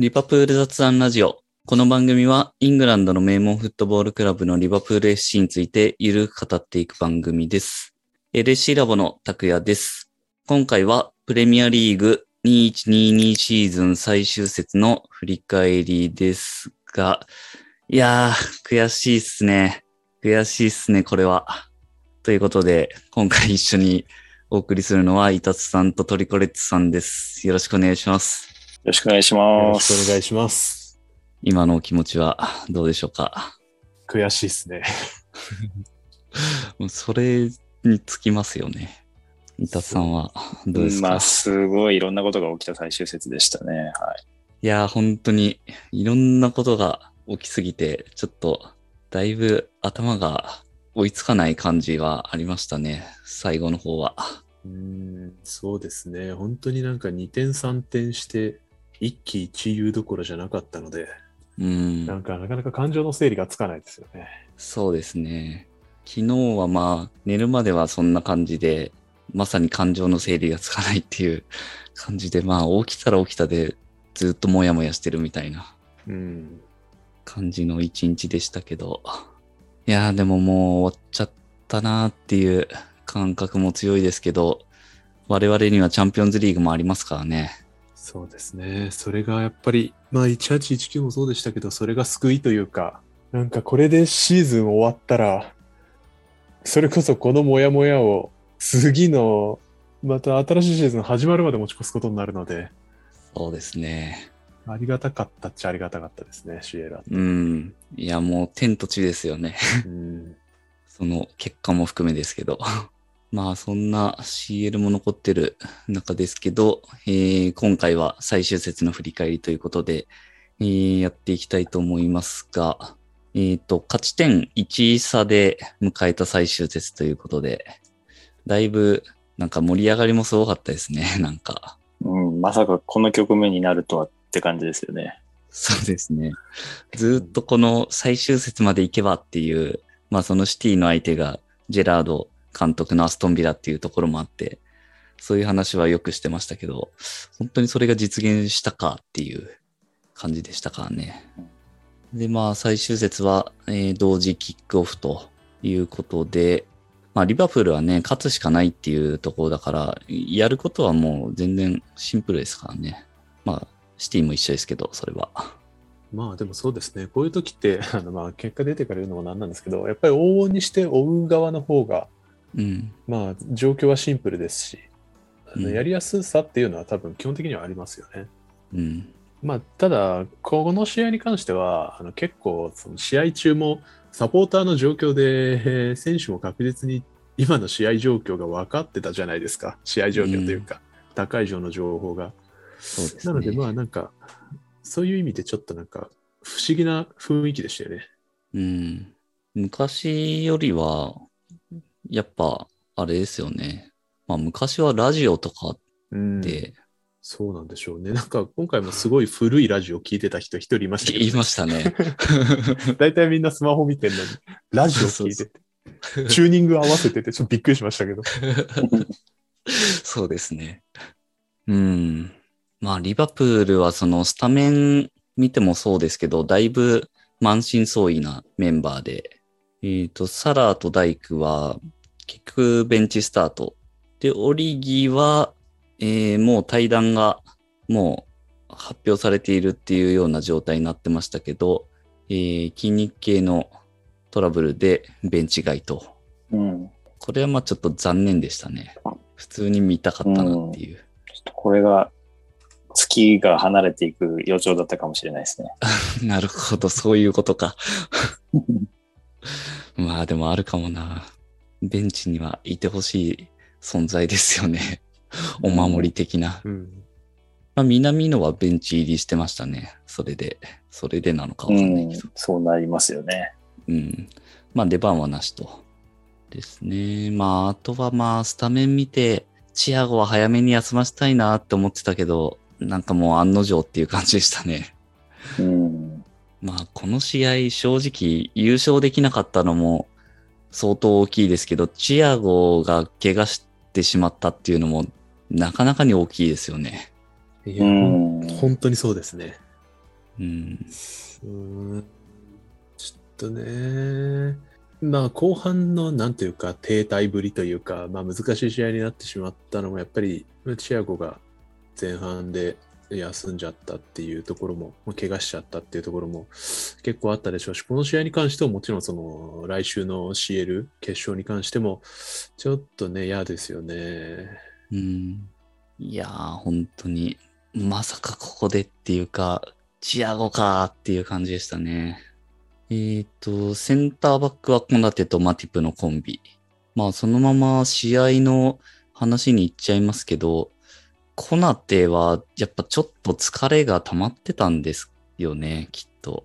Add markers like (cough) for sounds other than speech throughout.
リバプール雑談ラジオ。この番組はイングランドの名門フットボールクラブのリバプール FC についてゆるく語っていく番組です。LC ラボの拓也です。今回はプレミアリーグ2122シーズン最終節の振り返りですが、いやー、悔しいっすね。悔しいっすね、これは。ということで、今回一緒にお送りするのは、イタツさんとトリコレッツさんです。よろしくお願いします。よろしくお願いしよろましくおす。願いします。今のお気持ちはどうでしょうか？悔しいっすね。も (laughs) うそれにつきますよね。イタツさんはどうですか、まあ、すごいいろんなことが起きた最終節でしたね。はい。いやー、本当にいろんなことが起きすぎて、ちょっとだいぶ頭が追いつかない感じはありましたね。最後の方は。うーん、そうですね。本当になんか2点3点して、一喜一憂どころじゃなかったので、うん。なんかなかなか感情の整理がつかないですよね。そうですね。昨日はまあ、寝るまではそんな感じで、まさに感情の整理がつかないっていう (laughs) 感じで、まあ、起きたら起きたで、ずっともやもやしてるみたいなうん。感じの一日でしたけど。いやー、でももう終わっちゃったなーっていう感覚も強いですけど、我々にはチャンピオンズリーグもありますからね。そうですね。それがやっぱり、まあ1819もそうでしたけど、それが救いというか、なんかこれでシーズン終わったら、それこそこのモヤモヤを次の、また新しいシーズン始まるまで持ち越すことになるので、そうですね。ありがたかったっちゃありがたかったですね、シエラ。うん。いや、もう天と地ですよね。うん。(laughs) その結果も含めですけど。まあそんな CL も残ってる中ですけど、えー今回は最終節の振り返りということで、えーやっていきたいと思いますが、えっ、と、勝ち点1差で迎えた最終節ということで、だいぶなんか盛り上がりもすごかったですね、(laughs) なんか。うん、まさかこの局面になるとはって感じですよね。そうですね。ずっとこの最終節まで行けばっていう、まあそのシティの相手がジェラード監督のアストンビラっていうところもあって、そういう話はよくしてましたけど、本当にそれが実現したかっていう感じでしたからね。で、まあ最終節は、えー同時キックオフということで、まあリバプールはね、勝つしかないっていうところだから、やることはもう全然シンプルですからね。まあ、シティも一緒ですけど、それは。まあでもそうですね。こういう時って、(laughs) あのまあ結果出てから言うのもなんなんですけど、やっぱり往々にして追う側の方が、うん。まあ状況はシンプルですし、あのうんやりやすさっていうのは多分基本的にはありますよね。うん。まあただ、この試合に関しては、あの結構その試合中もサポーターの状況で、えー選手も確実に今の試合状況が分かってたじゃないですか。試合状況というか、高い上の情報が。そうですね。なのでまあなんか、そういう意味でちょっとなんか不思議な雰囲気でしたよね。うん。昔よりは、やっぱ、あれですよね。まあ昔はラジオとかうんでそうなんでしょうね。なんか今回もすごい古いラジオ聞いてた人一人いましたけど、言いましたね。(laughs) 大体みんなスマホ見てんのに、ラジオ聞いてて、チューニング合わせてて、ちょっとびっくりしましたけど。そうですね。うん。まあリバプールはそのスタメン見てもそうですけど、だいぶ満身創痍なメンバーで、えっ、と、サラーとダイクは結局ベンチスタート。で、オリギは、えーもう対談がもう発表されているっていうような状態になってましたけど、えー筋肉系のトラブルでベンチ外と。うん。これはまあちょっと残念でしたね。普通に見たかったなっていう。ちょっとこれが月が離れていく予兆だったかもしれないですね。(laughs) なるほど、そういうことか。(laughs) まあでもあるかもな。ベンチにはいてほしい存在ですよね。お守り的な。うん。まあ南野はベンチ入りしてましたね。それで。それでなのかわうかんないけど。、んそうなりますよね。うん。まあ出番はなしと。ですね。まああとはまあスタメン見て、チアゴは早めに休ませたいなって思ってたけど、なんかもう案の定っていう感じでしたね。うん。まあ、この試合、正直、優勝できなかったのも相当大きいですけど、チアゴが怪我してしまったっていうのも、なかなかに大きいですよね。いや、うん本当にそうですね。うん。うーんちょっとね、まあ後半のなんというか停滞ぶりというか、まあ難しい試合になってしまったのもやっぱりチアゴが前半で休んじゃったっていうところも、怪我しちゃったっていうところも結構あったでしょうし、この試合に関してはもちろんその来週の CL 決勝に関してもちょっとね嫌ですよね。うん。いやー、本当に、まさかここでっていうか、チアゴかーっていう感じでしたね。えーと、センターバックはコナテとマティプのコンビ。まあ、そのまま試合の話に行っちゃいますけど、コナテはやっぱちょっと疲れが溜まってたんですよね、きっと。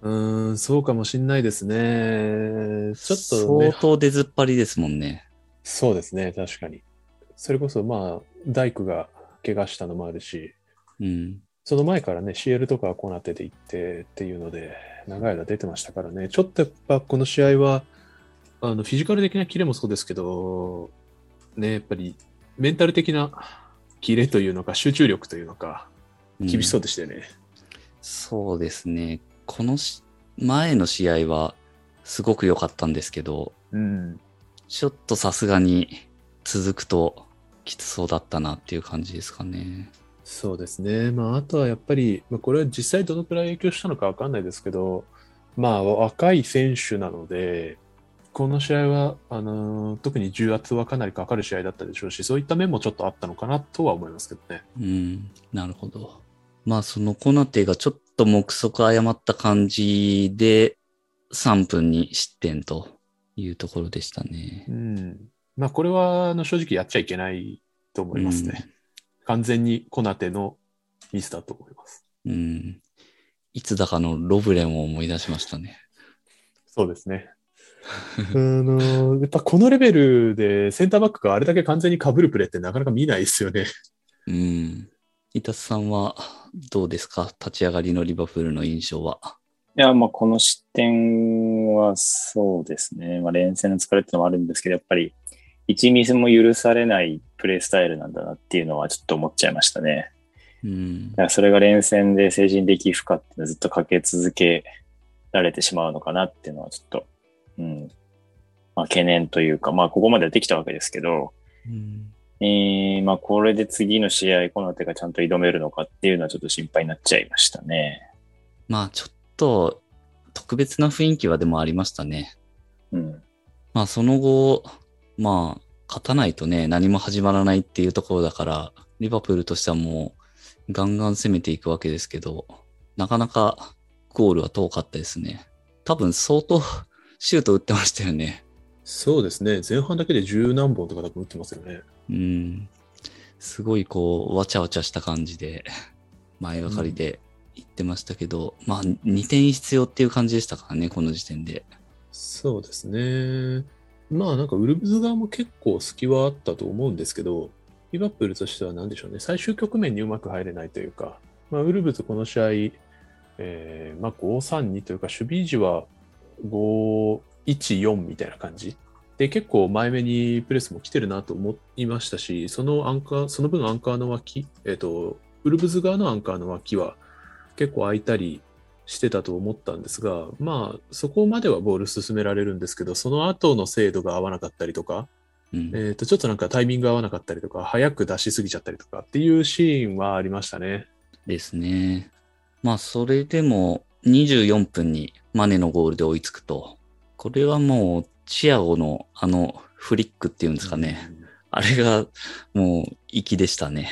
うーん、そうかもしんないですね。ちょっとね相、当出ずっぱりですもんね。そうですね、確かに。それこそ、まあ、大工が怪我したのもあるし、うん。その前からね、CL とかはコナテで行ってっていうので、長い間出てましたからね、ちょっとやっぱこの試合は、あのフィジカル的なキレもそうですけど、ね、やっぱりメンタル的なキレというのか、集中力というのか、厳しそうでしたよね。そうですね。このし前の試合はすごく良かったんですけど、うん。ちょっとさすがに続くときつそうだったなっていう感じですかね。そうですね。まあ、あとはやっぱり、まあ、これは実際どのくらい影響したのかわかんないですけど、まあ、若い選手なので、この試合は、あのー特に重圧はかなりかかる試合だったでしょうし、そういった面もちょっとあったのかなとは思いますけどね。うん、なるほど。まあそのコナテがちょっと目測誤った感じで3分に失点というところでしたねう。ん。まあ、これは、あの、正直やっちゃいけないと思いますね。完全にコナテのミスだと思います。うん。いつだかのロブレンを思い出しましたね。そうですね。あの、やっぱこのレベルでセンターバックがあれだけ完全に被るプレーってなかなか見ないですよね。うん。伊達さんはどうですか？立ち上がりのリバプールの印象は？いや、まあ、この失点はそうですね。まあ、連戦の疲れってのもあるんですけど、やっぱり、一ミスも許されないプレースタイルなんだなっていうのはちょっと思っちゃいましたね。うんだ。からそれが連戦で成人でき不可っていうのをずっとかけ続けられてしまうのかなっていうのはちょっと、うん。まあ、懸念というか、まあ、ここまでできたわけですけど、うんえー、まあ、これで次の試合、この手がちゃんと挑めるのかっていうのはちょっと心配になっちゃいましたね。まあちょっと特別な雰囲気はでもありましたね。うん。まあその後、まあ勝たないとね、何も始まらないっていうところだから、リバプールとしてはもうガンガン攻めていくわけですけど、なかなかゴールは遠かったですね。多分相当シュート打ってましたよね。そうですね。前半だけで十何本とか多分打ってますよね。うん。すごいこう、わちゃわちゃした感じで、前がかりで言ってましたけど、まあ2点必要っていう感じでしたからね、この時点で。そうですね。まあなんかウルブズ側も結構隙はあったと思うんですけど、リバプールとしては何でしょうね。最終局面にうまく入れないというか、まあ、ウルブズこの試合、えーまあ5-3-2というか、守備維持は5-1-4みたいな感じ。で、結構前目にプレスも来てるなと思いましたし、そのアンカー、その分アンカーの脇、えっ、と、ウルブズ側のアンカーの脇は結構空いたりしてたと思ったんですが、まあ、そこまではボール進められるんですけど、その後の精度が合わなかったりとか、うん。えっ、と、ちょっとなんかタイミング合わなかったりとか、早く出しすぎちゃったりとかっていうシーンはありましたね。ですね。まあ、それでも24分にマネのゴールで追いつくと、これはもう、チアゴのあのフリックっていうんですかね。あれがもう粋でしたね。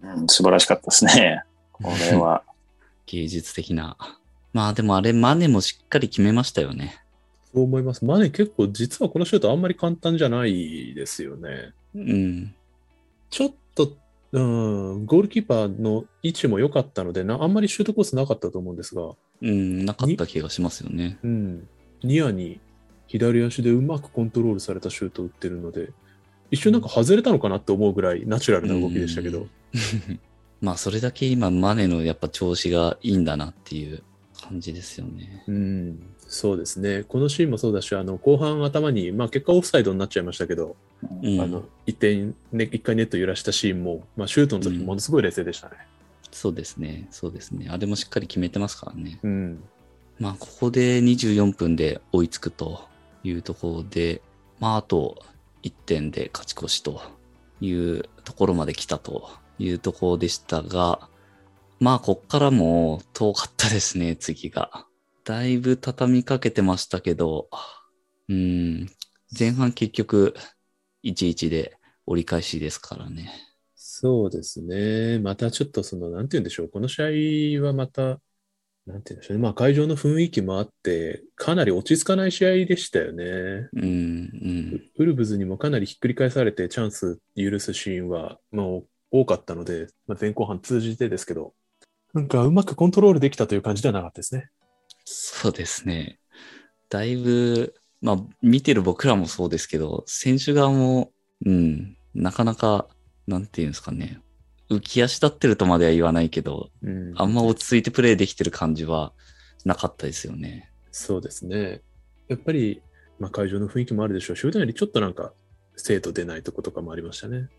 うん、素晴らしかったですね。これは。(laughs) 芸術的な。まあでもあれマネもしっかり決めましたよね。そう思います。マネ結構実はこのシュートあんまり簡単じゃないですよね。うん。ちょっと、うん、ゴールキーパーの位置も良かったのでな、あんまりシュートコースなかったと思うんですが、うん、なかった気がしますよね。うん、ニアに左足でうまくコントロールされたシュートを打ってるので、一瞬なんか外れたのかなって思うぐらいナチュラルな動きでしたけど、うん。(laughs) まあそれだけ今マネのやっぱ調子がいいんだなっていう感じですよね。うん、そうですね。このシーンもそうだし、あの後半頭に、まあ、結果オフサイドになっちゃいましたけど、うんあの一点、ね、一回ネット揺らしたシーンも、まあ、シュートの時ものすごい冷静でしたね。そうですね。そうですね。あれもしっかり決めてますからね。うん。まあ、ここで24分で追いつくというところで、まあ、あと1点で勝ち越しというところまで来たというところでしたが、まあ、こっからも遠かったですね、(laughs) 次が。だいぶ畳みかけてましたけど、うん、前半結局1-1で折り返しですからね。そうですね。またちょっとその、なんて言うんでしょう。この試合はまた、なんて言うんでしょうね。まあ会場の雰囲気もあって、かなり落ち着かない試合でしたよね。うん、うん。ウルブズにもかなりひっくり返されてチャンス許すシーンはもう多かったので、まあ、前後半通じてですけど、なんかうまくコントロールできたという感じではなかったですね。そうですね。だいぶ、まあ、見てる僕らもそうですけど、選手側も、うん、なかなか、なんていうんですかね、浮き足立ってるとまでは言わないけど、うんあんま落ち着いてプレーできてる感じはなかったですよね。そうですね。やっぱり、まあ、会場の雰囲気もあるでしょうし、普段よりちょっとなんか、生徒出ないとことかもありましたね。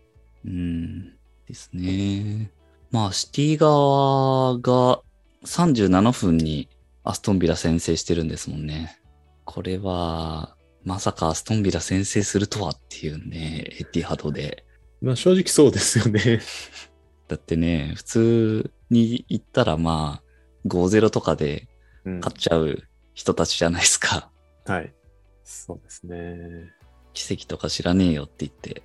うん、ですね。まあ、シティ側が37分にアストンビラ先制してるんですもんね。これは、まさかアストンビラ先制するとはっていうね、エティハドで。まあ正直そうですよね。(laughs) だってね、普通に言ったらまあ、5-0とかでうん勝っちゃう人たちじゃないですか。はい。そうですね。奇跡とか知らねえよって言って。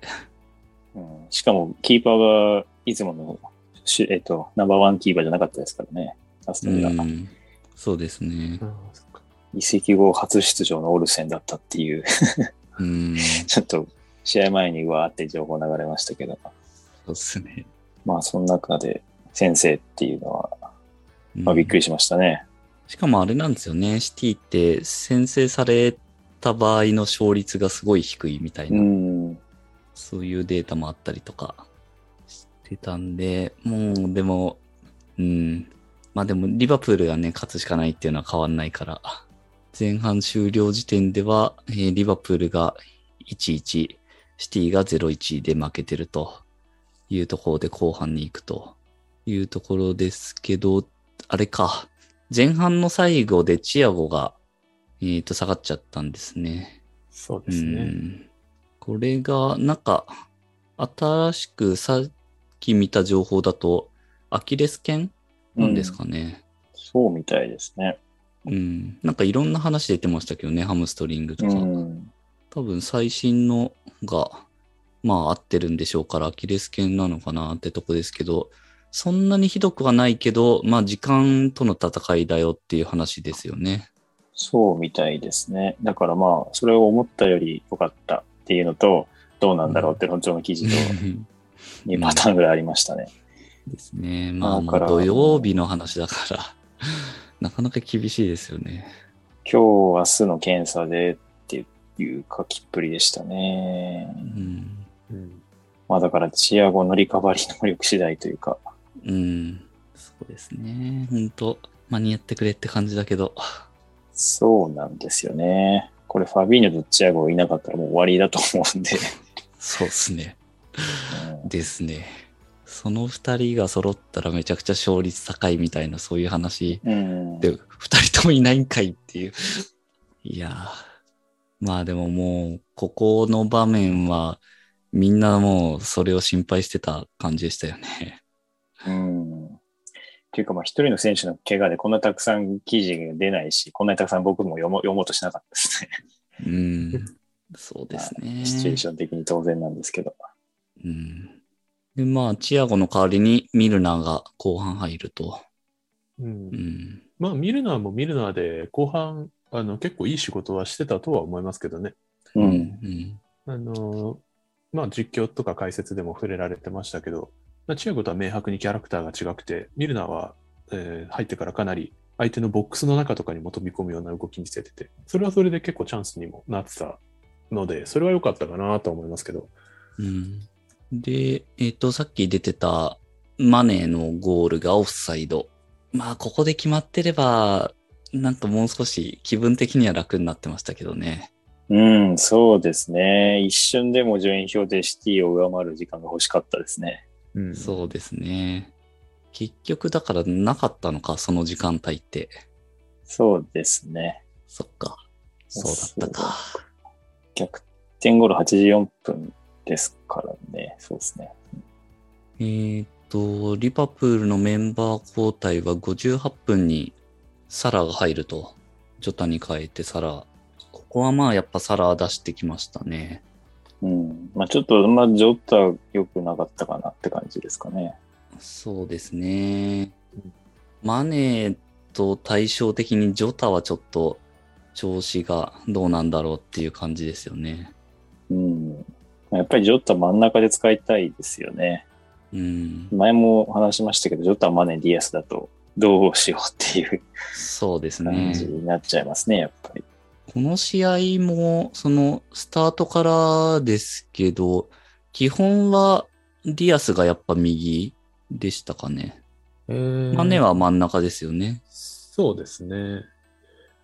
うん、しかも、キーパーがいつものし、えっと、ナンバーワンキーパーじゃなかったですからね。アストそうですね。移籍後初出場のオルセンだったっていう、うん、(laughs) ちょっと試合前にうわーって情報流れましたけど、そうですね。まあ、その中で先生っていうのは、うんまあ、びっくりしましたね。しかもあれなんですよね。シティって先制された場合の勝率がすごい低いみたいうな、ん。そういうデータもあったりとかしてたんで、もうでも、うん。まあでもリバプールがね、勝つしかないっていうのは変わんないから、前半終了時点では、えーリバプールが1-1、シティが0-1で負けてるというところで後半に行くというところですけど、あれか。前半の最後でチアゴが、えー、と下がっちゃったんですね。うそうですね。んこれが、なんか、新しくき見た情報だと、アキレス腱なんですかね。そうみたいですね。うん。なんかいろんな話出てましたけどね、ハムストリングとうか。ん。多分最新のが、まあ合ってるんでしょうから、アキレス腱なのかなってとこですけど、そんなにひどくはないけど、まあ時間との戦いだよっていう話ですよね。そうみたいですね。だからまあ、それを思ったより良かったっていうのと、どうなんだろうって本庁の記事と (laughs) 2パターンぐらいありましたね。ですね。まあもだからう土曜日の話だから、(laughs) なかなか厳しいですよね。今日、明日の検査でっていう書きっぷりでしたねう。ん。うんまあだから、チアゴのリカバリー能力次第というか、うん。そうですね。本当間に合ってくれって感じだけど。そうなんですよね。これ、ファビーニョとチアゴがいなかったらもう終わりだと思うんで。そうですね。うんですね。その二人が揃ったらめちゃくちゃ勝率高いみたいなそういう話うん。で、二人ともいないんかいっていう。いやーまあでももう、ここの場面は、みんなもうそれを心配してた感じでしたよね。うん。っていうか、まあ、一人の選手の怪我でこんなたくさん記事が出ないし、こんなにたくさん僕も読も読もうとしなかったですね。うん。そうですね。(laughs) シチュエーション的に当然なんですけど。うん。で、まあ、チアゴの代わりにミルナーが後半入ると。うんうん。まあ、ミルナーもミルナーで、後半、あの、結構いい仕事はしてたとは思いますけどね。う。うんん。あの、まあ、実況とか解説でも触れられてましたけど、まあ、チアゴとは明白にキャラクターが違くて、ミルナーは、えー入ってからかなり相手のボックスの中とかにも飛び込むような動き見せてて、それはそれで結構チャンスにもなってたので、それは良かったかなと思いますけど。うん。で、えっ、と、さっき出てたマネーのゴールがオフサイド。まあ、ここで決まってれば、なんかもう少し気分的には楽になってましたけどね。うん、そうですね。一瞬でも順位表でシティを上回る時間が欲しかったですね。うんそうですね。結局だからなかったのか、その時間帯って。そうですね。そっか。そうだったか。逆転ゴール84分ですからね。そうですね。えーっと、リバプールのメンバー交代は58分にサラが入ると、ジョタに変えてサラ。ここはまあやっぱサラ出してきましたね。うん。まあちょっと、まあジョタ良くなかったかなって感じですかね。そうですね。マネーと対照的にジョタはちょっと調子がどうなんだろうっていう感じですよね。うん。やっぱりジョタ真ん中で使いたいですよね。うん。前も話しましたけど、ジョタ、マネ、ディアスだとどうしようっていうそうです感ね。じになっちゃいますね、やっぱり。この試合も、そのスタートからですけど、基本はディアスがやっぱ右でしたかね。えーマネは真ん中ですよね。そうですね。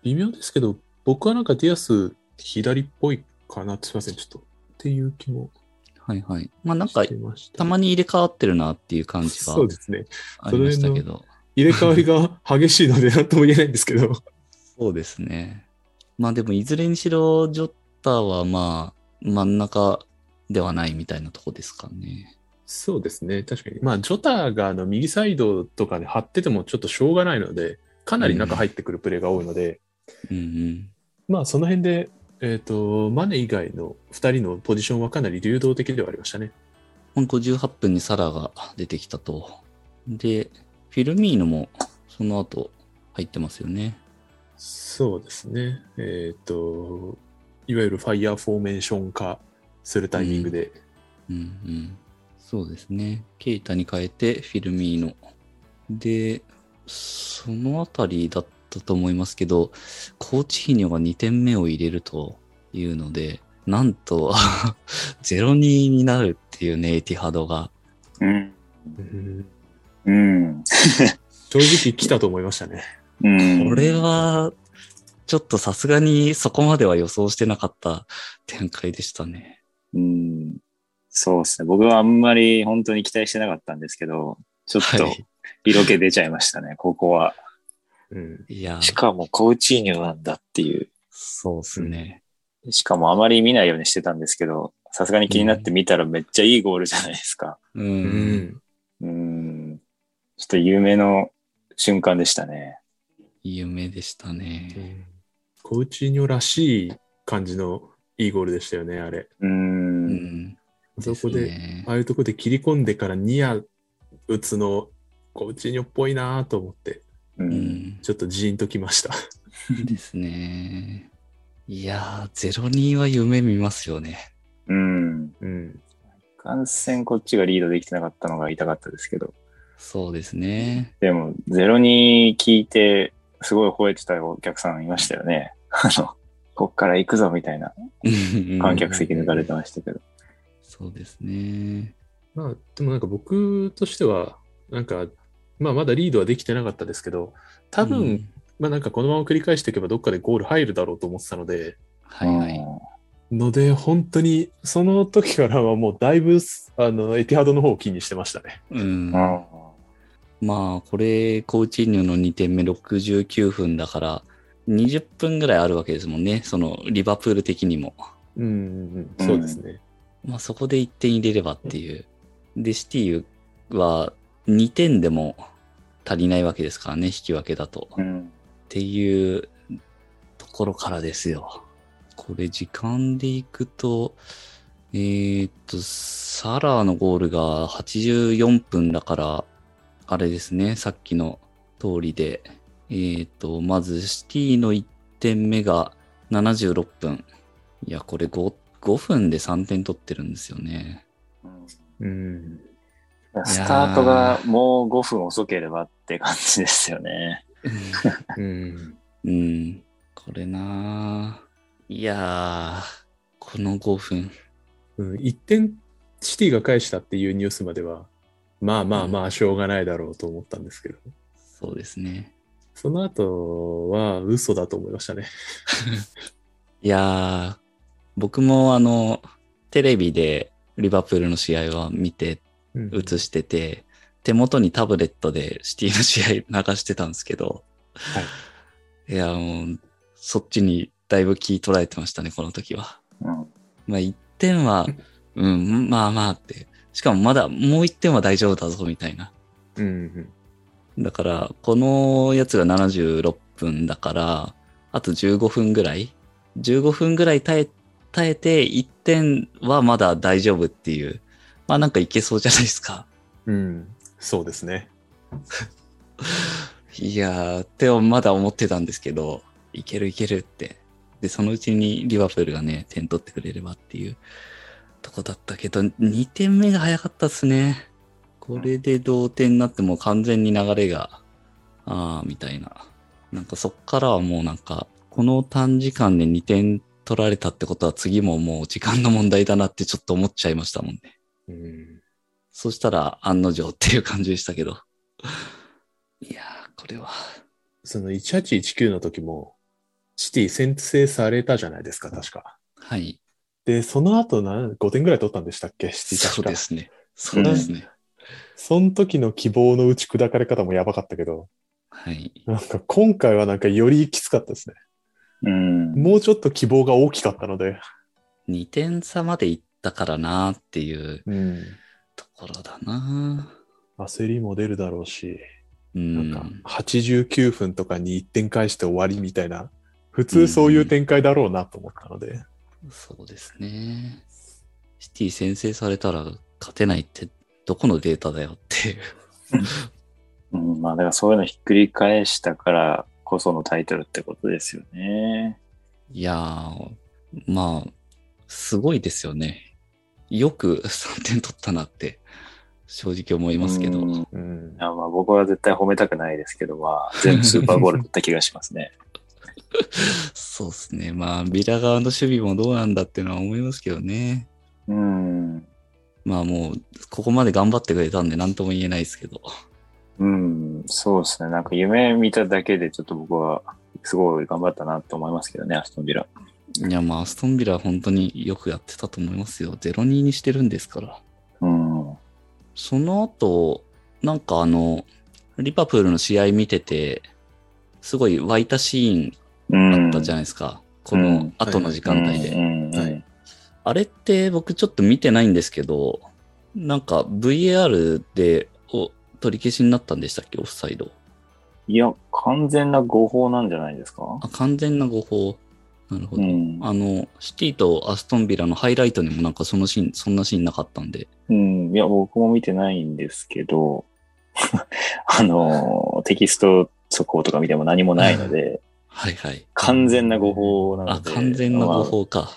微妙ですけど、僕はなんかディアス左っぽいかなってすいません、ちょっと。っていう気もはいはい。まあなんかた。たまに入れ替わってるなっていう感じはそうですね。ありましたけど。入れ替わりが激しいので何とも言えないんですけど。そうですね。まあでも、いずれにしろ、ジョッタはまあ、真ん中ではないみたいなとこですかね。そうですね。確かに。まあ、ジョタがあの右サイドとかで張っててもちょっとしょうがないので、かなり中入ってくるプレーが多いので、うんうん。まあ、その辺で、えっ、と、マネ以外の2人のポジションはかなり流動的ではありましたね。ほん58分にサラが出てきたと。で、フィルミーノもその後入ってますよね。そうですね。えっ、と、いわゆるファイヤーフォーメーション化するタイミングで、うんうん。そうですね。ケイタに変えてフィルミーノ。で、そのあたりだったと思いますけど、コーチヒニョが2点目を入れるというので、なんと、(laughs) 0-2になるっていうね、エティハドが。うん。うんうん。正直来たと思いましたね。うん。これは、ちょっとさすがにそこまでは予想してなかった展開でしたね。うん。そうですね。僕はあんまり本当に期待してなかったんですけど、ちょっとはい。色気出ちゃいましたね、ここは。うん、いや、しかもコーチーニョなんだっていう。そうっすね。しかもあまり見ないようにしてたんですけど、さすがに気になって見たらめっちゃいいゴールじゃないですか。う。うんん。うん。ちょっと夢の瞬間でしたね。夢でしたね。コーチーニョらしい感じのいいゴールでしたよね、あれ。う。うんん。そこで、ねああいうとこで切り込んでからニア打つの、コーチーニョっぽいなと思って、う。うんん。ちょっとジーンときました。(laughs) ですね。いやー、02は夢見ますよね。うん。うん。感染こっちがリードできてなかったのが痛かったですけど。そうですね。でも、ゼロに聞いて、すごい吠えてたお客さんいましたよね。(laughs) あの、こっから行くぞみたいな観客席抜かれてましたけど。そうですね。まあ、でもなんか僕としては、なんか、まあまだリードはできてなかったですけど、多分、うんまあなんかこのまま繰り返していけばどっかでゴール入るだろうと思ってたので、はいはい。ので、本当に、その時からはもうだいぶ、あの、エティハドの方を気にしてましたね。うん。うん。まあ、これ、コーチーニョの2点目69分だから、20分ぐらいあるわけですもんね。その、リバプール的にも。うんうんうん、そうですね。まあ、そこで1点入れればっていう。で、シティは2点でも足りないわけですからね、引き分けだと。っうん。ていうところからですよ。これ、時間でいくと、えーっと、サラーのゴールが84分だから、あれですね、さっきの通りで、えーっと、まずシティの1点目が76分。いや、これ 5, 5分で3点取ってるんですよね。うん。スタートがもう5分遅ければって感じですよね。うん。(laughs) うん、これなぁいやー、この5分。うん、1点シティが返したっていうニュースまでは、まあまあまあ、しょうがないだろうと思ったんですけど、そうですね。その後は嘘だと思いましたね。(laughs) いやー、僕もあの、テレビでリバプールの試合は見てうん映してて、手元にタブレットでシティの試合流してたんですけど、はい。いや、もう、そっちにだいぶ気捉えてましたね、この時は。うん。まあ、1点は、うん、まあまあって。しかもまだもう1点は大丈夫だぞ、みたいな。うんうん。だから、このやつが76分だから、あと15分ぐらい ?15 分ぐらい耐え、耐えて1点はまだ大丈夫っていう。まあなんかいけそうじゃないですか。うん。そうですね。いやー、ってまだ思ってたんですけど、いけるいけるって。で、そのうちにリバプールがね、点取ってくれればっていうとこだったけど、2点目が早かったっすね。これで同点になってもう完全に流れが、あー、みたいな。なんかそっからはもうなんか、この短時間で2点取られたってことは次ももう時間の問題だなってちょっと思っちゃいましたもんね。うん。そしたら案の定っていう感じでしたけど。いやー、これは。その1819の時も、シティ先制されたじゃないですか、確か。はい。で、その後何、5点ぐらい取ったんでしたっけ、シティ確か。そうですね。そうですね。その時の希望の打ち砕かれ方もやばかったけど、はい。なんか今回はなんかよりきつかったですね。うん。もうちょっと希望が大きかったので。2点差までいったからなっていううん。ところだな焦りも出るだろうし、うん。なんか89分とかに1点返して終わりみたいな、普通そういう展開だろうなと思ったので。そうですね。シティ先制されたら勝てないってどこのデータだよっていう。うん、まあ、だからそういうのひっくり返したからこそのタイトルってことですよね。いやー、まあ、すごいですよね。よく (laughs) 3点取ったなって正直思いますけど。うんいうん。やまあ僕は絶対褒めたくないですけど、まあ、全部スーパーゴールだった気がしますね。(laughs) (laughs) そうですね。まあ、ビラ側の守備もどうなんだっていうのは思いますけどね。うん。まあもう、ここまで頑張ってくれたんで何とも言えないですけど。うん、そうですね。なんか夢見ただけでちょっと僕はすごい頑張ったなと思いますけどね、アストンビラ。いや、まあ、アストンビラは本当によくやってたと思いますよ。0-2にしてるんですから。うん。その後、なんかあの、リバプールの試合見てて、すごい湧いたシーうん。ンあったじゃないですか。この後の時間帯で。うん。はいあれって僕ちょっと見てないんですけど、なんか VAR でお取り消しになったんでしたっけ？オフサイド。いや、完全な誤報なんじゃないですか？あ、完全な誤報。なるほど。うん。あの、シティとアストンビラのハイライトにもなんかそのシーン、そんなシーンなかったんで。うん。いや、僕も見てないんですけど、(laughs) あの、テキスト速報とか見ても何もないので、はいはい。完全な誤報なあ、ので。完全な誤まあ報か。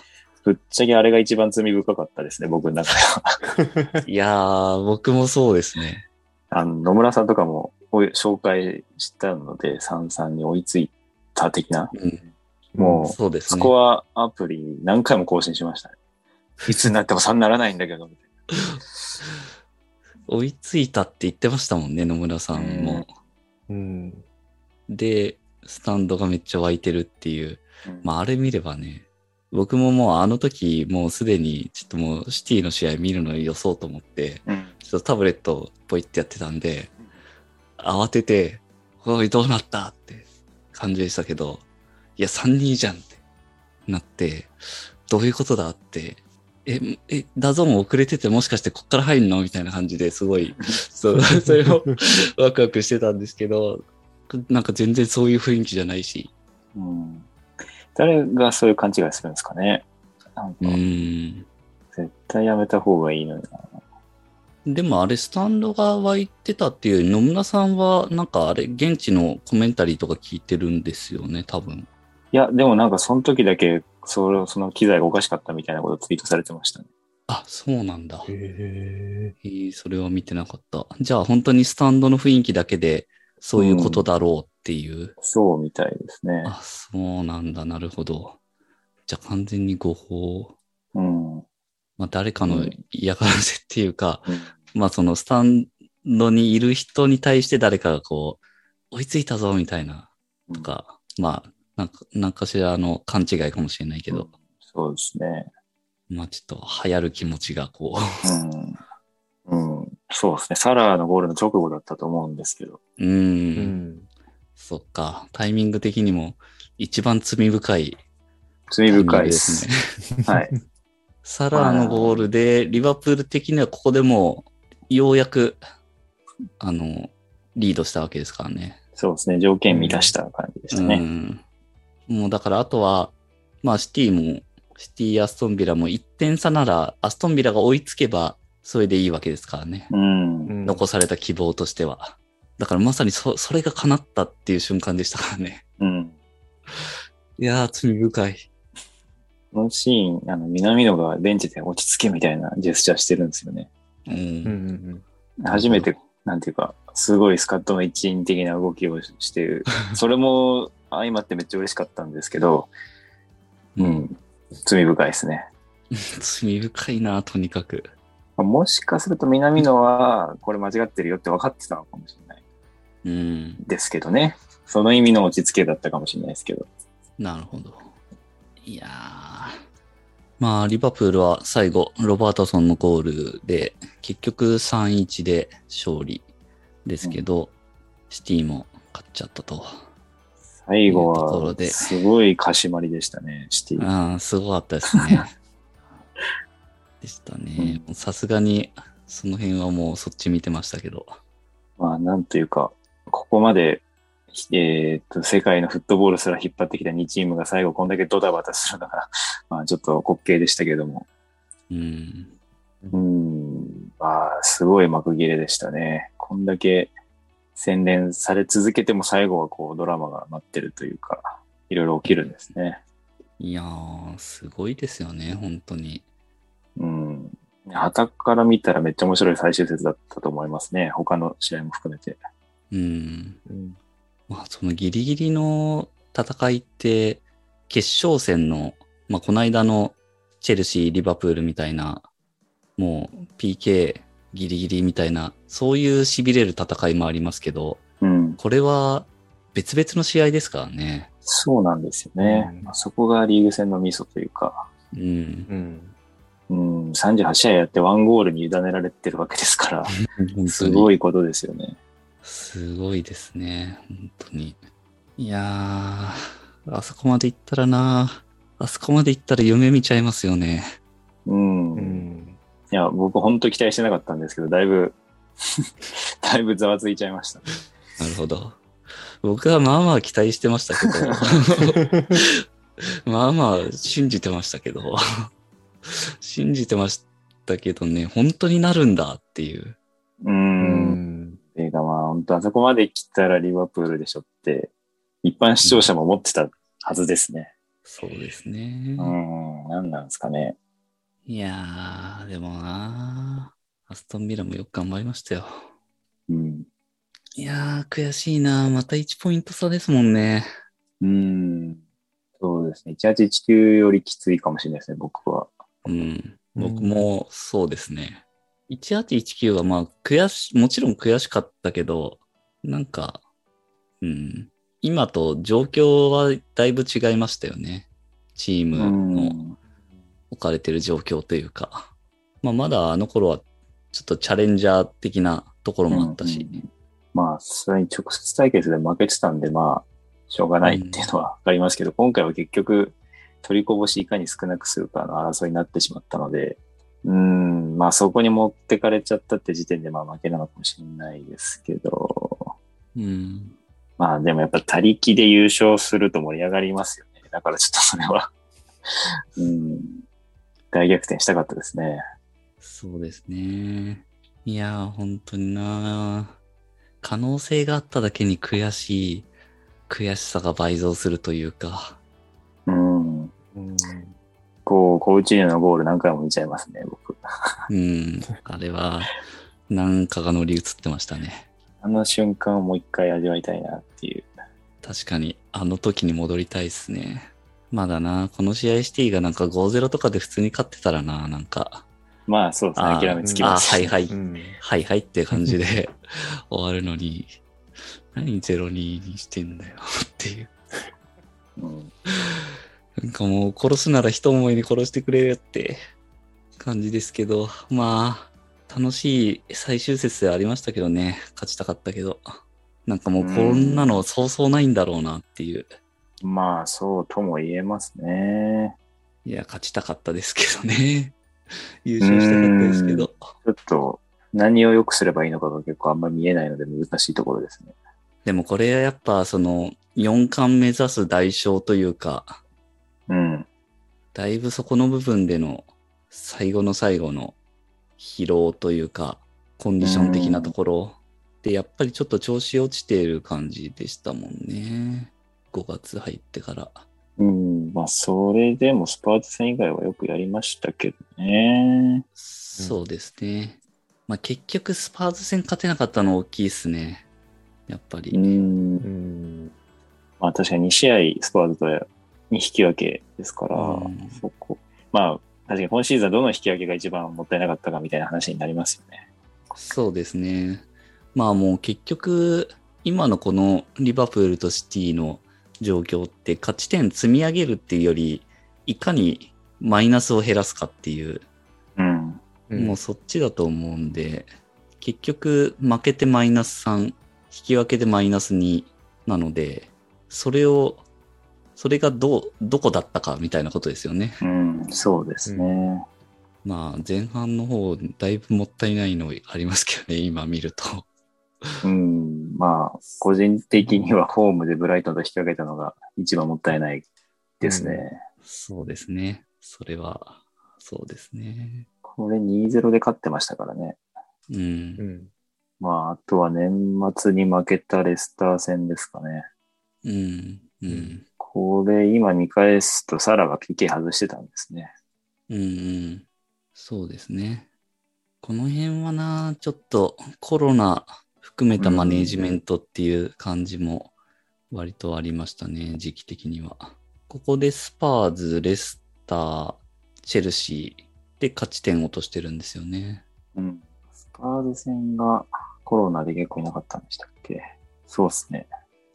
ぶっちゃけあれが一番罪深かったですね、僕の中では。(laughs) いやー、僕もそうですね。あの、野村さんとかも紹介したので、三々に追いついた的な。うん。もう、そうですね。スコアアプリ何回も更新しましたね。(laughs) いつになっても3にならないんだけど、みたい追いついたって言ってましたもんね、野村さんも。うん。で、スタンドがめっちゃ湧いてるっていう。な。うんまあ、あれ見ればね、僕ももうあの時、もうすでに、ちょっともうシティの試合見るのよそうと思って、うんちょっとタブレットポイってやってたんで、慌てて、おい、どうなったって感じでしたけど、いや、3-2じゃんってなって、どういうことだって、え、え、 DAZN 遅れててもしかしてこっから入るのみたいな感じですごい、(laughs) そう、それを (laughs) ワクワクしてたんですけど、なんか全然そういう雰囲気じゃないし、うん誰がそういう勘違いするんですかね。なんかう、ーん。絶対やめた方がいいのにな。でもあれ、スタンドが湧いてたっていう、野村さんは、なんかあれ、現地のコメンタリーとか聞いてるんですよね、多分。いや、でもなんかその時だけ、それその機材がおかしかったみたいなことツイートされてましたね。あ、そうなんだ。へえ。えーそれは見てなかった。じゃあ、本当にスタンドの雰囲気だけで、そういうことだろうっていう。そうみたいですね。あ、そうなんだ、なるほど。じゃあ、完全に誤報。うん。うんまあ、誰かの嫌がらせっていうか、まあ、そのスタンドにいる人に対して誰かがこう、追いついたぞ、みたいな、とか、まあ、なんか、なんかしらの勘違いかもしれないけど、そうですね。まあ、ちょっと流行る気持ちがこうん。うん。そうですね。サラーのゴールの直後だったと思うんですけど。うん。うん。そっか。タイミング的にも一番罪深い罪深いでですすね。ね。はい。(laughs) サラーのゴールで、リバプール的にはここでもう、ようやく、あの、リードしたわけですからね。そうですね。条件満たした感じでしたね。うん。もうだからあとは、まあシティも、シティ、アストンビラも1点差なら、アストンビラが追いつけば、それでいいわけですからね。うん。残された希望としては。だからまさにそ、それが叶ったっていう瞬間でしたからね。うん。いやー、罪深い。このシーン、あの、南野がベンチで落ち着けみたいなジェスチャーしてるんですよね。うん。うんうん初めて、なんていうか、すごいスカットの一員的な動きをしてる。それも相まってめっちゃ嬉しかったんですけど、うん。罪深いですね。罪深いな、とにかく。もしかすると南野は、これ間違ってるよって分かってたのかもしれないうん。ですけどね。その意味の落ち着けだったかもしれないですけど。なるほど。いやー。まあ、リバプールは最後、ロバートソンのゴールで、結局3-1で勝利ですけど、シティも勝っちゃったと。最後は、すごいかしまりでしたね、シティ。ああ、すごかったですね。(laughs) でしたね。さすがに、その辺はもうそっち見てましたけど。まあ、なんというか、ここまで、えーっと、世界のフットボールすら引っ張ってきた2チームが最後こんだけドタバタするのが、(laughs) まあちょっと滑稽でしたけども。うん。うん、まあ、すごい幕切れでしたね。こんだけ洗練され続けても最後はこうドラマが待ってるというか、いろいろ起きるんですね。いやー、すごいですよね、本当に。うん。旗から見たらめっちゃ面白い最終節だったと思いますね。他の試合も含めて。うん。うんまあ、そのギリギリの戦いって、決勝戦の、まあ、この間のチェルシー、リバプールみたいな、もう PK ギリギリみたいな、そういう痺れる戦いもありますけど、うん。これは別々の試合ですからね。そうなんですよね。うんまあそこがリーグ戦のミソというか、うん。うんうん、38試合やってワンゴールに委ねられてるわけですから、(laughs) 本す当にごいことですよね。すごいですね。本当に。いやー、あそこまで行ったらな、あそこまで行ったら夢見ちゃいますよね。うん。うんいや、僕本当期待してなかったんですけど、だいぶ、(laughs) だいぶざわついちゃいました。なるほど。僕はまあまあ期待してましたけど、(laughs) まあまあ信じてましたけど、信じてましたけどね、本当になるんだっていう。う。うんん映画まあ本当あそこまで来たらリバプールでしょって、一般視聴者も思ってたはずですね。そうですね。うん、何なんですかね。いやー、でもなアストンビラもよく頑張りましたよ。うん。いやー、悔しいなまた1ポイント差ですもんね。うん。そうですね。1819よりきついかもしれないですね、僕は。うん。僕もそうですね。1819はまあ悔し、もちろん悔しかったけど、なんか、うん。今と状況はだいぶ違いましたよね。チームの置かれてる状況というか。まあまだあの頃はちょっとチャレンジャー的なところもあったし。うんまあ、それに直接対決で負けてたんで、まあ、しょうがないっていうのはわかりますけど、今回は結局、取りこぼしいかに少なくするかの争いになってしまったので、うん、まあそこに持ってかれちゃったって時点でまあ負けなのかもしれないですけど、うん。まあでもやっぱ他力で優勝すると盛り上がりますよね。だからちょっとそれは、うん、大逆転したかったですね。そうですね。いやー、本当にな可能性があっただけに悔しい、悔しさが倍増するというか。うん。うんこう、コーチニョのゴール何回も見ちゃいますね、僕。うん。あれは、なんかが乗り移ってましたね。あの瞬間をもう一回味わいたいなっていう。確かに、あの時に戻りたいですね。まだな、この試合シティがなんか5-0とかで普通に勝ってたらな、なんか、まあそうですね、諦めつきます、あはいはい、うんはいはいって感じで (laughs) 終わるのに、何0-2にしてんだよっていう。うんなんかもう殺すなら一思いに殺してくれよって感じですけど、まあ、楽しい最終節でありましたけどね。勝ちたかったけど。なんかもうこんなのそうそうないんだろうなっていう。まあ、そうとも言えますね。いや、勝ちたかったですけどね。(laughs) 優勝したかったですけど。ちょっと、何を良くすればいいのかが結構あんまり見えないので難しいところですね。でもこれはやっぱその4冠目指す代償というか、うん。だいぶそこの部分での最後の最後の疲労というか、コンディション的なところで、やっぱりちょっと調子落ちている感じでしたもんね。5月入ってから。うん、まあ、それでもスパーズ戦以外はよくやりましたけどね。そうですね。まあ結局スパーズ戦勝てなかったの大きいですね。やっぱう。り。うんん。まあ、確かに2試合スパーズと2引き分けですから、うんそこ。まあ、確かに今シーズンはどの引き分けが一番もったいなかったかみたいな話になりますよね。そうですね。まあもう結局、今のこのリバプールとシティの状況って勝ち点積み上げるっていうより、いかにマイナスを減らすかっていう、うん。もうそっちだと思うんで、結局負けてマイナス3、引き分けでマイナス2なので、それを、それがどう、どこだったかみたいなことですよね。うん、そうですね。まあ前半の方、だいぶもったいないのありますけどね、今見ると。うん、まあ、個人的にはホームでブライトンと引き分けたのが一番もったいないですね。そうですね。それは、そうですね。これ2-0で勝ってましたからね。うんう。ん。まあ、あとは年末に負けたレスター戦ですかね。うん。うん。これ今見返すとサラが PK 外してたんですね。うん。うん。そうですね。この辺はな、ちょっとコロナ含めたマネージメントっていう感じも割とありましたね、時期的には。ここでスパーズ、レスター、チェルシーで勝ち点を落としてるんですよね。うん。スパーズ戦がコロナで結構いなかったんでしたっけ？そうですね。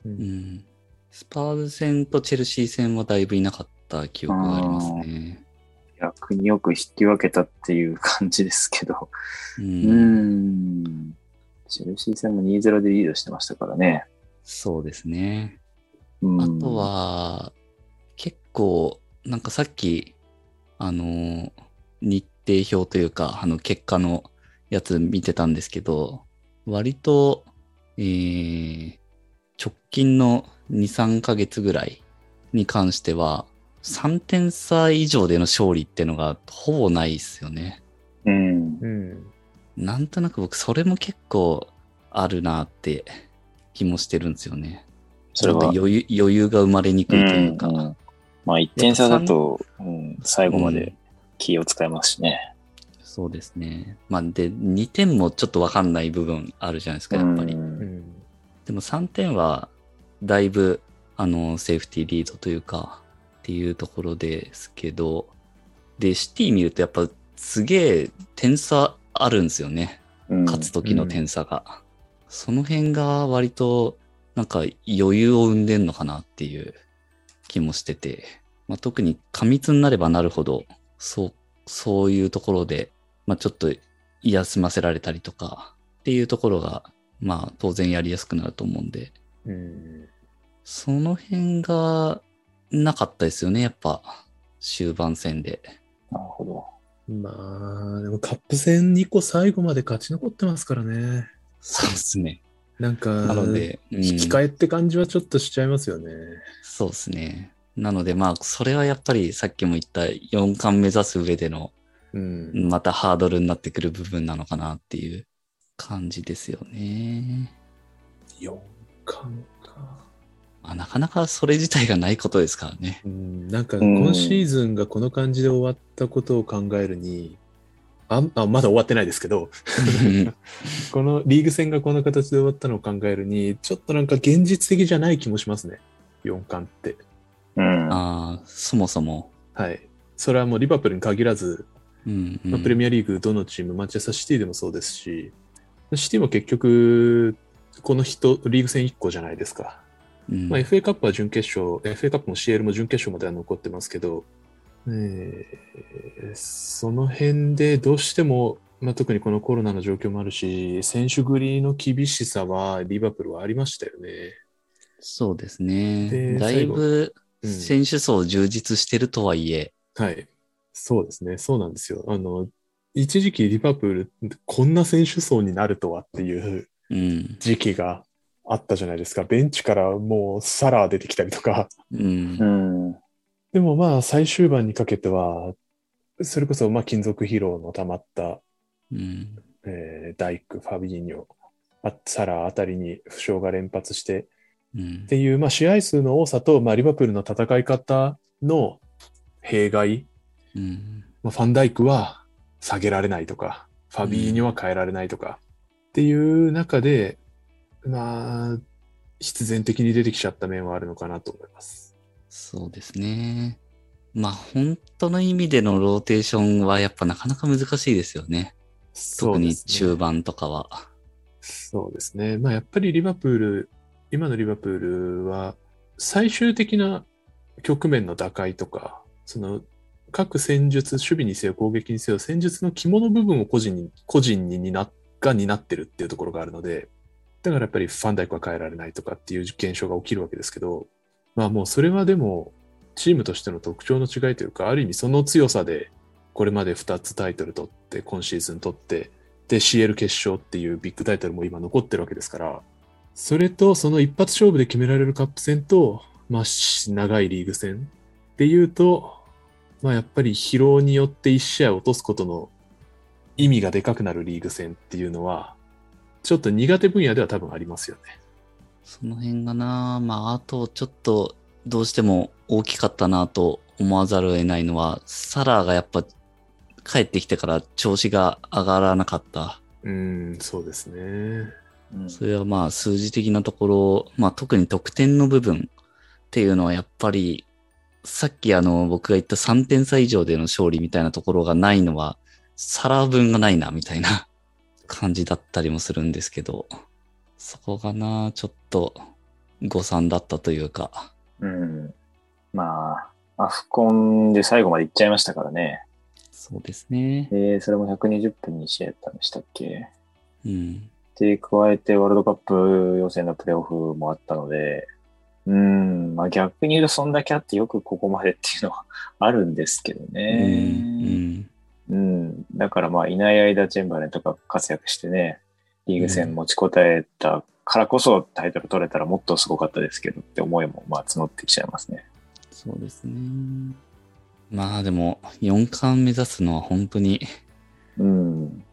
う。うんん。スパーズ戦とチェルシー戦はだいぶいなかった記憶がありますね。逆によく引き分けたっていう感じですけど。う。うんん。チェルシー戦も2-0でリードしてましたからね。そうですね。うん、あと、は、結構、なんかさっき、あの、日程表というか、あの、結果のやつ見てたんですけど、割と、えー、直近の2、3ヶ月ぐらいに関しては、3点差以上での勝利ってのがほぼないですよね。うん。うん。なんとなく僕、それも結構あるなって気もしてるんですよね。それは余裕余裕が生まれにくいというか。んんまあ、1点差だと、うん、最後まで気を使いますしね。そうですね。まあ、で、2点もちょっとわかんない部分あるじゃないですか、やっぱり。うんうん。でも3点は、だいぶ、あの、セーフティーリードというか、っていうところですけど、で、シティ見るとやっぱすげえ点差あるんですよね。うん勝つ時の点差が。その辺が割と、なんか余裕を生んでんのかなっていう気もしてて、まあ、特に過密になればなるほど、そう、そういうところで、まあ、ちょっと休ませられたりとかっていうところが、まあ当然やりやすくなると思うんで、うん。その辺がなかったですよね、やっぱ終盤戦で。なるほど。まあ、でもカップ戦2個最後まで勝ち残ってますからね。そうですね。なんか、なので、うん引き換えって感じはちょっとしちゃいますよね。そうですね。なのでまあ、それはやっぱりさっきも言った4冠目指す上での、うん。またハードルになってくる部分なのかなっていう感じですよね。4冠か。まあ、なかなかそれ自体がないことですからね。うん、なんかうん今シーズンがこの感じで終わったことを考えるに、ああまだ終わってないですけど、(laughs) このリーグ戦がこの形で終わったのを考えるに、ちょっとなんか現実的じゃない気もしますね。4冠って。うん。ああ、そもそも。はい。それはもうリバプールに限らず、うんうんまあプレミアリーグどのチーム、マンチェスターシティでもそうですし、シティも結局、この人、リーグ戦1個じゃないですか。うんまあ、FA カップは準決勝、FA カップも CL も準決勝までは残ってますけど、えーその辺でどうしてもまあ、特にこのコロナの状況もあるし、選手繰りの厳しさはリバプールはありましたよね。そうですね。でだいぶうん選手層充実してるとはいえ、はい。そうですね。そうなんですよ。あの、一時期リバプール、こんな選手層になるとはっていううん。時期があったじゃないですか。ベンチからもうサラー出てきたりとか。うんう。ん。でもまあ最終盤にかけては、それこそまあ金属疲労の溜まった、うん。えーダイク、ファビーニョ、あサラーあたりに負傷が連発して、うんっていう、まあ、試合数の多さと、まあ、リバプールの戦い方の弊害、うん。まあ、ファンダイクは下げられないとか、ファビーニョは変えられないとか、っていう中で、まあ、必然的に出てきちゃった面はあるのかなと思います。そうですね。まあ、本当の意味でのローテーションはやっぱなかなか難しいですよね。特に中盤。盤とかは。そうですね。まあ、やっぱりリバプール、今のリバプールは、最終的な局面の打開とか、その、各戦術、守備にせよ攻撃にせよ、戦術の肝の部分を個人に、個人に担が担ってるっていうところがあるので、だからやっぱりファンダイクは変えられないとかっていう現象が起きるわけですけど、まあもうそれはでも、チームとしての特徴の違いというか、ある意味その強さで、これまで2つタイトル取って、今シーズン取って、で CL 決勝っていうビッグタイトルも今残ってるわけですから、それとその一発勝負で決められるカップ戦と、まあ、長いリーグ戦っていうと、まあやっぱり疲労によって1試合落とすことの意味がでかくなるリーグ戦っていうのは、ちょっと苦手分野では多分ありますよね。その辺がな、まあ、あとちょっとどうしても大きかったなと思わざるを得ないのは、サラーがやっぱ帰ってきてから調子が上がらなかった。うーん、そうですね。うんそれはまあ数字的なところ、まあ特に得点の部分っていうのはやっぱり、さっきあの僕が言った3点差以上での勝利みたいなところがないのは、サラー分がないなみたいな感じだったりもするんですけど、そこがな、ちょっと誤算だったというか、うん。まあ、アフコンで最後まで行っちゃいましたからね。そうですね。で、それも120分に試合やったんでしたっけ？うん。で、加えてワールドカップ予選のプレーオフもあったので、うん、まあ逆に言うとそんだけあってよくここまでっていうのはあるんですけどうん。ね。うん。だからまあいない間チェンバレンとか活躍してね、リーグ戦持ちこたえたからこそタイトル取れたらもっとすごかったですけどって思いもまあ募ってきちゃいますね。そうですね。まあでも、4冠目指すのは本当にうん。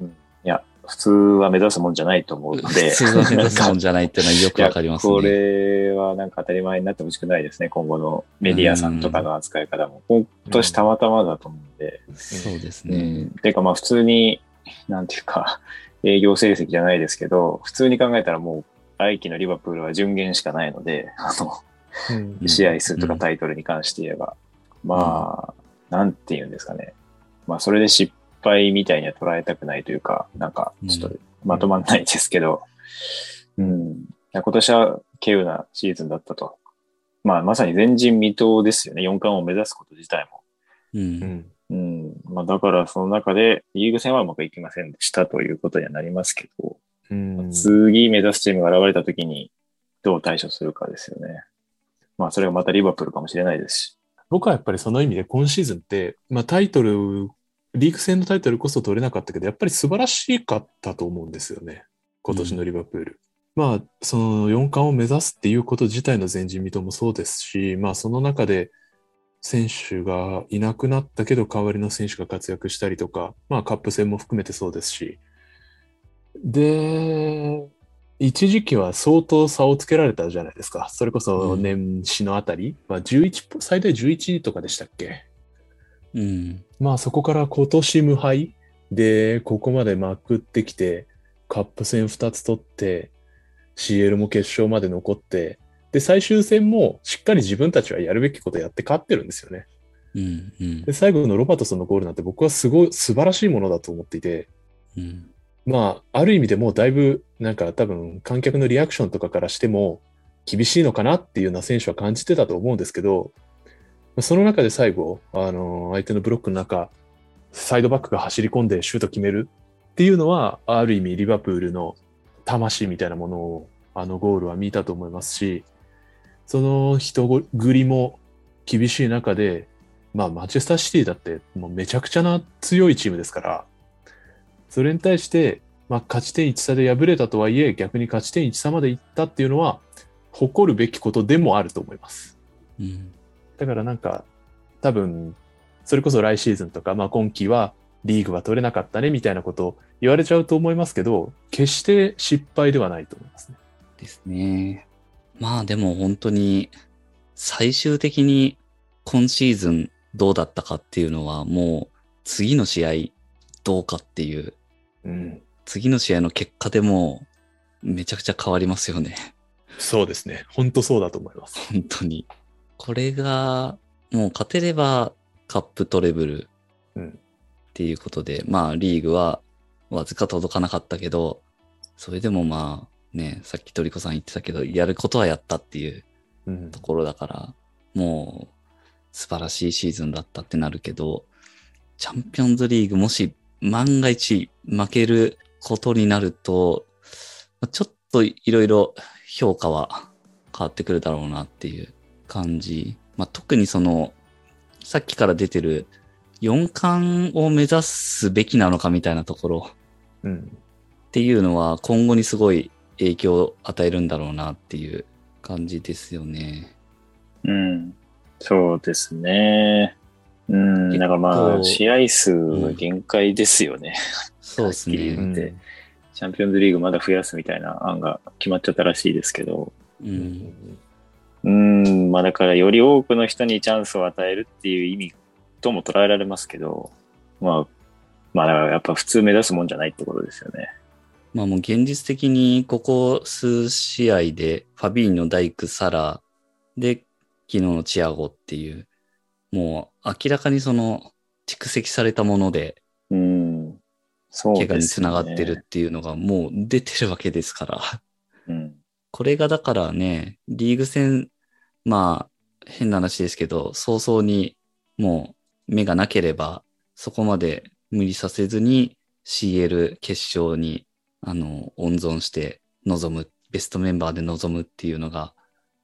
うん、いや、普通は目指すもんじゃないと思うので。普通は目指すもんじゃないっていうのはよくわかりますいやこね。れはなんか当たり前になってほしくないですね。今後のメディアさんとかの扱い方も。今年たまたまだと思うんで。そうですうね。ん。てかまあ普通に、なんていうか、営業成績じゃないですけど、普通に考えたらもう、来季のリバプールは順減しかないので、あの、試合数とかタイトルに関して言えば。まあ、なんて言うんですかね。まあそれで失敗みたいには捉えたくないというか、なんかちょっとまとまんないですけど、うん。いや今年は稀有なシーズンだったと。まあまさに前人未到ですよね。4冠を目指すこと自体も。う。うんんうん。まあだからその中でリーグ戦はうまくいきませんでしたということにはなりますけど、うん次目指すチームが現れた時にどう対処するかですよね。まあそれがまたリバプールかもしれないですし。僕はやっぱりその意味で今シーズンって、まあ、タイトル、リーグ戦のタイトルこそ取れなかったけど、やっぱり素晴らしかったと思うんですよね。今年のリバプール。まあ、その4冠を目指すっていうこと自体の前人未到もそうですし、まあその中で選手がいなくなったけど代わりの選手が活躍したりとか、まあカップ戦も含めてそうですし。で、一時期は相当差をつけられたじゃないですか。それこそ年始のあたりは11ポ、最大11とかでしたっけ？うん。まあそこから今年無敗？で、ここまでまくってきて、カップ戦2つ取って、CL も決勝まで残って、で、最終戦もしっかり自分たちはやるべきことやって勝ってるんですよね。うん。うんで、最後のロバートソンのゴールなんて僕はすごい素晴らしいものだと思っていて、うん。まあ、ある意味でもうだいぶ、なんか多分観客のリアクションとかからしても厳しいのかなっていうような選手は感じてたと思うんですけど、まあその中で最後、あの、相手のブロックの中、サイドバックが走り込んでシュート決めるっていうのは、ある意味リバプールの魂みたいなものをあのゴールは見たと思いますし、その人繰りも厳しい中で、まあ、マチェスターシティだってもうめちゃくちゃな強いチームですから、それに対して、まあ、勝ち点1差で敗れたとはいえ、逆に勝ち点1差までいったっていうのは、誇るべきことでもあると思います。うん。だからなんか、多分、それこそ来シーズンとか、まあ今季はリーグは取れなかったねみたいなことを言われちゃうと思いますけど、決して失敗ではないと思いますね。ですね。まあでも本当に最終的に今シーズンどうだったかっていうのはもう次の試合どうかっていううん。次の試合の結果でもうめちゃくちゃ変わりますよね。そうですね。本当そうだと思います。本当に。これがもう勝てればカップトレブルうんっていうことで、まあリーグはわずか届かなかったけど、それでもまあね、さっきトリコさん言ってたけど、やることはやったっていううんと。ころだから、もう素晴らしいシーズンだったってなるけど、チャンピオンズリーグもし万が一負けることになると、まあちょっといろいろ評価は変わってくるだろうなっていう感じ。まあ、特にその、さっきから出てる4冠を目指すべきなのかみたいなところうん。っていうのは今後にすごい影響を与えるんだろうなっていう感じですよね。うん。そうですね。うん。だからまあ、試合数の限界ですよね。そうですね。言ってチャンピオンズリーグまだ増やすみたいな案が決まっちゃったらしいですけど。うん。うん。まあだからより多くの人にチャンスを与えるっていう意味とも捉えられますけど、まあ、まあやっぱ普通目指すもんじゃないってことですよね。まあもう現実的にここ数試合でファビーニョ、ダイク、サラで昨日のチアゴっていう、もう明らかにその蓄積されたものでうん。そうですね。怪我につながってるっていうのがもう出てるわけですから。うん。これがだからね、リーグ戦、まあ変な話ですけど、早々にもう目がなければそこまで無理させずに CL 決勝にあの温存して臨む、ベストメンバーで臨むっていうのが、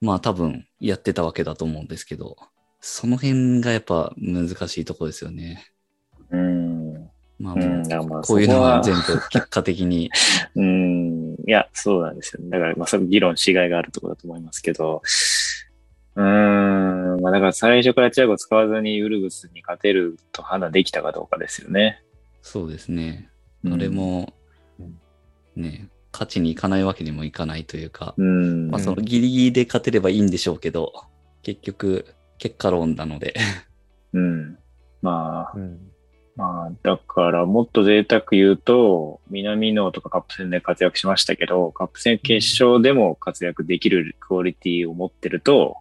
まあ多分やってたわけだと思うんですけど、その辺がやっぱ難しいところですよね。うん。まあもうん。こういうのは全部結果的に、(laughs) うん。いや、そうなんですよね。だから、まあ、それ議論しがいがあるところだと思いますけど、うーん。まあ、だから最初からチアゴ使わずにウルグスに勝てると判断できたかどうかですよね。そうですね。うんあれもうん、ね、勝ちに行かないわけにもいかないというか、うん。まあそのギリギリで勝てればいいんでしょうけど、結局、結果論なので。うん。まあ、うん。まあ、だからもっと贅沢言うと、南野とかカップ戦で活躍しましたけど、カップ戦決勝でも活躍できるクオリティを持ってると、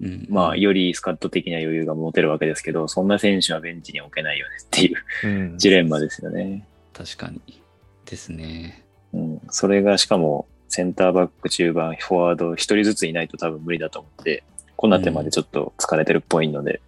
うん、まあ、よりスカット的な余裕が持てるわけですけど、そんな選手はベンチに置けないよねっていううんジレンマですよね。確かに。ですね。うん。それがしかも、センターバック、中盤、フォワード、一人ずついないと多分無理だと思って、こんな手までちょっと疲れてるっぽいので、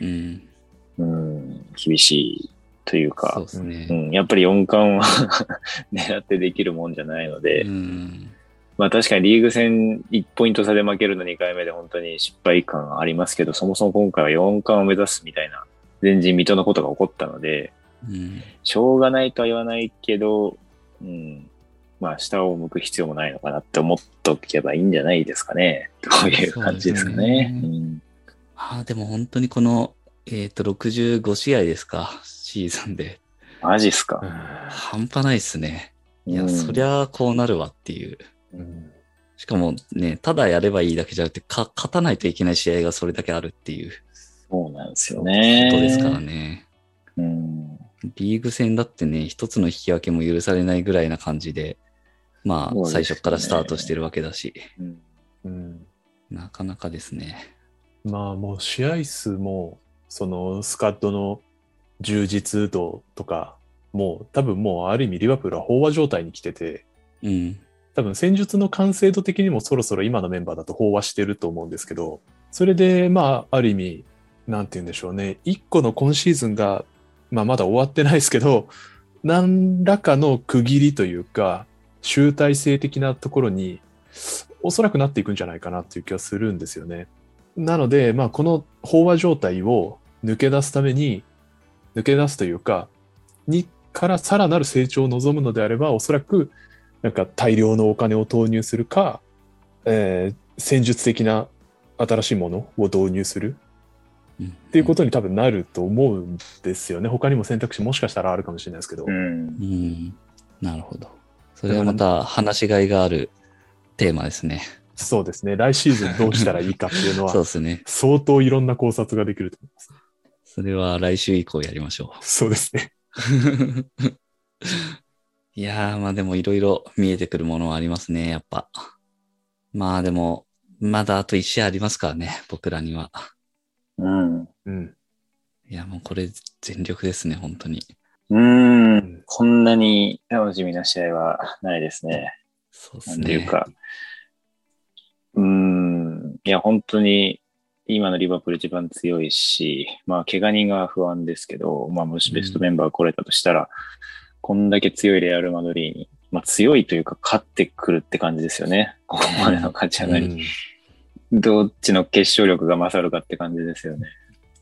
うん。うん、厳しいというかで、すねう。ん、やっぱり4冠は (laughs) 狙ってできるもんじゃないので、うん。まあ確かにリーグ戦1ポイント差で負けるの2回目で本当に失敗感ありますけど、そもそも今回は4冠を目指すみたいな前人未到のことが起こったので、うん。しょうがないとは言わないけど、うん、まあ下を向く必要もないのかなって思っとけばいいんじゃないですかね。という感じですかね。ねうんああ、でも本当にこの、えっ、と、65試合ですか、シーズンで。マジっすか。半端ないっすね。いや、うんそりゃこうなるわっていう。うんしかもね、ただやればいいだけじゃなくて、か勝たないといけない試合がそれだけあるっていうそうなんですよこね。とですからね。うん。リーグ戦だってね、一つの引き分けも許されないぐらいな感じで、まあ、ね最初からスタートしてるわけだし、うんうんなかなかですね。まあもう試合数も、そのスカッドの充実度とか、もう多分もうある意味リバプールは飽和状態に来てて、うん。多分戦術の完成度的にもそろそろ今のメンバーだと飽和してると思うんですけど、それでまあある意味、なんて言うんでしょうね、一個の今シーズンがまあまだ終わってないですけど、何らかの区切りというか、集大成的なところに、おそらくなっていくんじゃないかなっていう気がするんですよね。なので、まあこの飽和状態を抜け出すために、抜け出すというか、にからさらなる成長を望むのであれば、おそらく、なんか大量のお金を投入するか、えー戦術的な新しいものを導入するうんっていうことに多分なると思うんですよね。他にも選択肢もしかしたらあるかもしれないですけど。うん。うん。なるほど。それはまた話しがいがあるテーマですね。そうですね。来シーズンどうしたらいいかっていうの (laughs) そうは、ですね。相当いろんな考察ができると思います。それは来週以降やりましょそうですね。う。(laughs) いやー、まあでもいろいろ見えてくるものはありますね、やっぱ。まあでも、まだあと1試合ありますからね、僕らには。うん。うん。いや、もうこれ全力ですね、本当に。うん。こんなに楽しみな試合はないですね。なんそうですね。ていうか、うん。いや、本当に、今のリバプール一番強いし、まあ、怪我人が不安ですけど、まあ、もしベストメンバー来れたとしたら、こんだけ強いレアル・マドリーに、まあ、強いというか、勝ってくるって感じですよね。ここまでの勝ち上がり。どっちの決勝力が勝るかって感じですよね。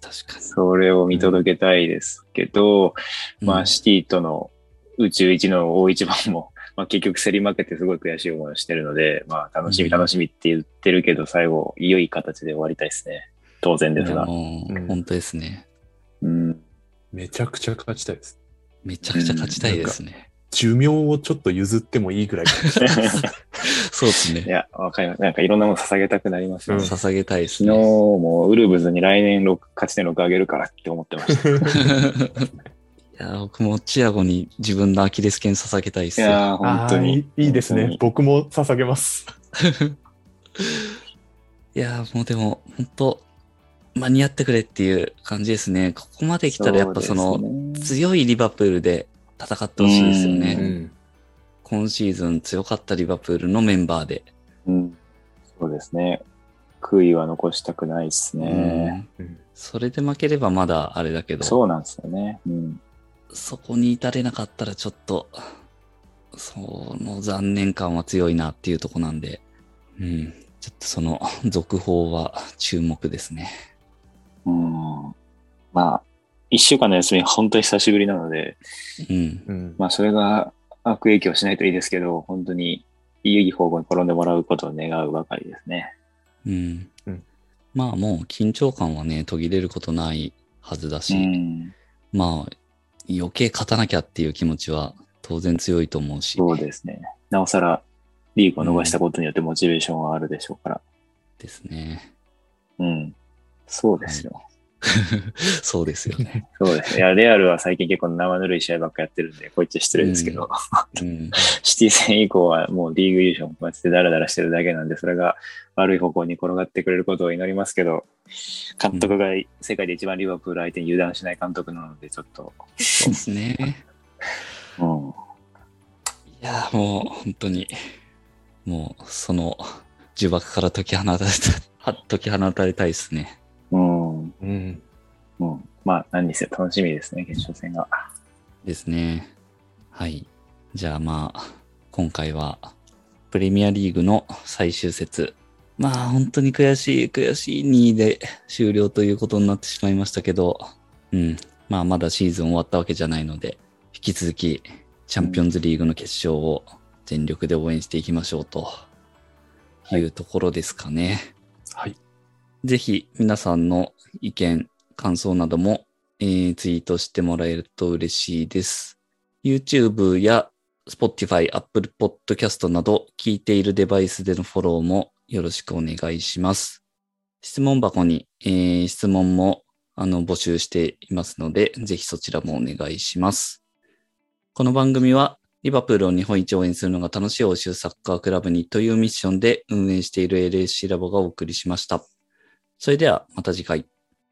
確かに。それを見届けたいですけど、まあ、シティとの宇宙一の大一番も、まあ、結局競り負けてすごい悔しい思いをしてるので、まあ、楽しみうん楽しみって言ってるけど、最後、良い形で終わりたいですね。当然ですが。本当ですね。うん。めちゃくちゃ勝ちたいです。めちゃくちゃ勝ちたいですね。寿命をちょっと譲ってもいいぐらい。(laughs) そうですね。いや、わかります。なんかいろんなもの捧げたくなりますよね。うん捧げたいです昨日ね。もウルブズに来年6勝ち点6上げるからって思ってました。(laughs) いいや、僕もチアゴに自分のアキレス腱捧げたいですよ。やー、本当に。いいいいですね。僕も捧げます。(laughs) いや、もうでも、本当間に合ってくれっていう感じですね。ここまで来たらやっぱその、強いリバプールで戦ってほしいですようね。ん。今シーズン強かったリバプールのメンバーで。うん。そうですね。悔いは残したくないですね。うんうんそれで負ければまだあれだけど、そうなんですよね。うん。そこに至れなかったらちょっと、その残念感は強いなっていうとこなんで、うん。ちょっとその (laughs) 続報は注目ですね。うん。まあ、一週間の休み、本当に久しぶりなので、うん。うん。まあ、それが悪影響しないといいですけど、本当にいい方向に転んでもらうことを願うばかりですね。うん。うんまあもう緊張感はね、途切れることないはずだし、うん。まあ余計勝たなきゃっていう気持ちは当然強いと思うし、そうですね。なおさら、リーグを逃したことによってモチベーションはあるでしょうから。ですね。うん。そうですよ。(laughs) そうですよね。そうですね。いや、レアルは最近結構生ぬるい試合ばっかやってるんで、こう言っちゃ失礼ですけど、うん。(laughs) シティ戦以降はもうリーグ優勝マジでダラダラしてるだけなんで、それが悪い方向に転がってくれることを祈りますけど、監督が世界で一番リバプール相手に油断しない監督なので、ちょっと、そうですね。うん。いや、もう本当に、もうその呪縛から解き放たれた、は解き放たれたいですね。うん。うん。うん。まあ、何にせよ楽しみですね、決勝戦が。ですね。はい。じゃあまあ、今回は、プレミアリーグの最終節。まあ、本当に悔しい、悔しい2位で終了ということになってしまいましたけど、うん。まあ、まだシーズン終わったわけじゃないので、引き続き、チャンピオンズリーグの決勝を全力で応援していきましょうというところですかね。はい。ぜひ皆さんの意見、感想なども、えーツイートしてもらえると嬉しいです。YouTube や Spotify、Apple Podcast など聞いているデバイスでのフォローもよろしくお願いします。質問箱に、えー質問もあの募集していますので、ぜひそちらもお願いします。この番組はリバプールを日本一応援するのが楽しい欧州サッカークラブにというミッションで運営している LSC ラボがお送りしました。それではまた次回。